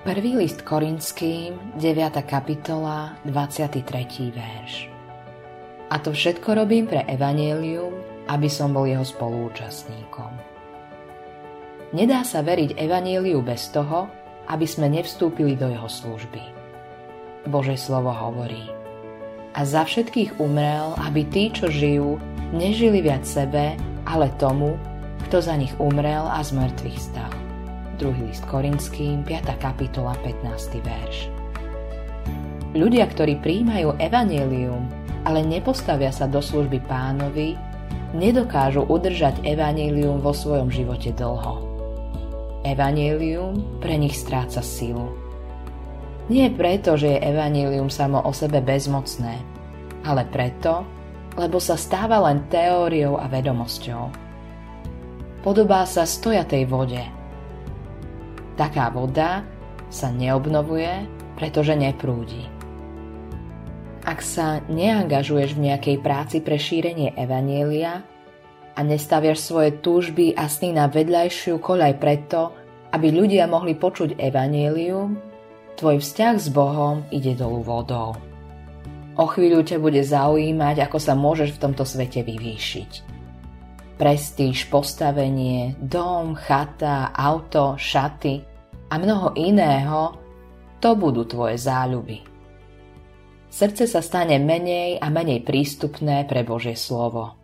Prvý list Korinským, 9. kapitola, 23. verš. A to všetko robím pre Evangelium, aby som bol jeho spolúčastníkom. Nedá sa veriť Evangeliu bez toho, aby sme nevstúpili do jeho služby. Bože slovo hovorí. A za všetkých umrel, aby tí, čo žijú, nežili viac sebe, ale tomu, kto za nich umrel a z mŕtvych stal. 2. list Korinským, 5. kapitola, 15. verš. Ľudia, ktorí príjmajú evanelium, ale nepostavia sa do služby pánovi, nedokážu udržať evanelium vo svojom živote dlho. Evanelium pre nich stráca silu. Nie preto, že je evanelium samo o sebe bezmocné, ale preto, lebo sa stáva len teóriou a vedomosťou. Podobá sa stojatej vode – Taká voda sa neobnovuje, pretože neprúdi. Ak sa neangažuješ v nejakej práci pre šírenie evanielia a nestaviaš svoje túžby a sny na vedľajšiu koľaj preto, aby ľudia mohli počuť evanielium, tvoj vzťah s Bohom ide dolu vodou. O chvíľu ťa bude zaujímať, ako sa môžeš v tomto svete vyvýšiť. Prestíž, postavenie, dom, chata, auto, šaty – a mnoho iného, to budú tvoje záľuby. Srdce sa stane menej a menej prístupné pre Božie slovo.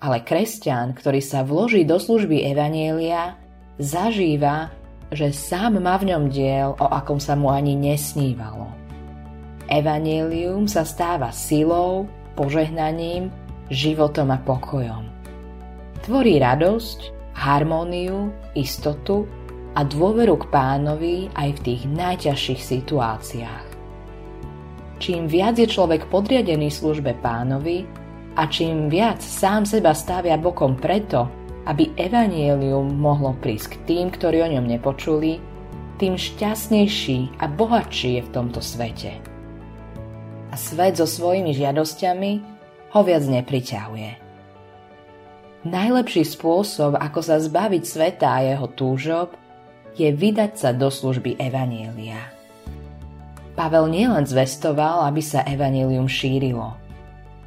Ale kresťan, ktorý sa vloží do služby Evanielia, zažíva, že sám má v ňom diel, o akom sa mu ani nesnívalo. Evangelium sa stáva silou, požehnaním, životom a pokojom. Tvorí radosť, harmóniu, istotu a dôveru k pánovi aj v tých najťažších situáciách. Čím viac je človek podriadený službe pánovi a čím viac sám seba stavia bokom preto, aby evanielium mohlo prísť k tým, ktorí o ňom nepočuli, tým šťastnejší a bohatší je v tomto svete. A svet so svojimi žiadosťami ho viac nepriťahuje. Najlepší spôsob, ako sa zbaviť sveta a jeho túžob, je vydať sa do služby Evanielia. Pavel nielen zvestoval, aby sa Evanielium šírilo.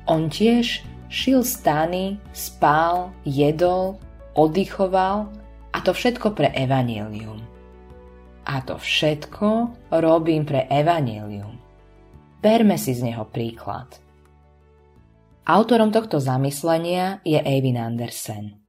On tiež šil stany, spál, jedol, oddychoval a to všetko pre Evanielium. A to všetko robím pre Evanielium. Berme si z neho príklad. Autorom tohto zamyslenia je Eivin Andersen.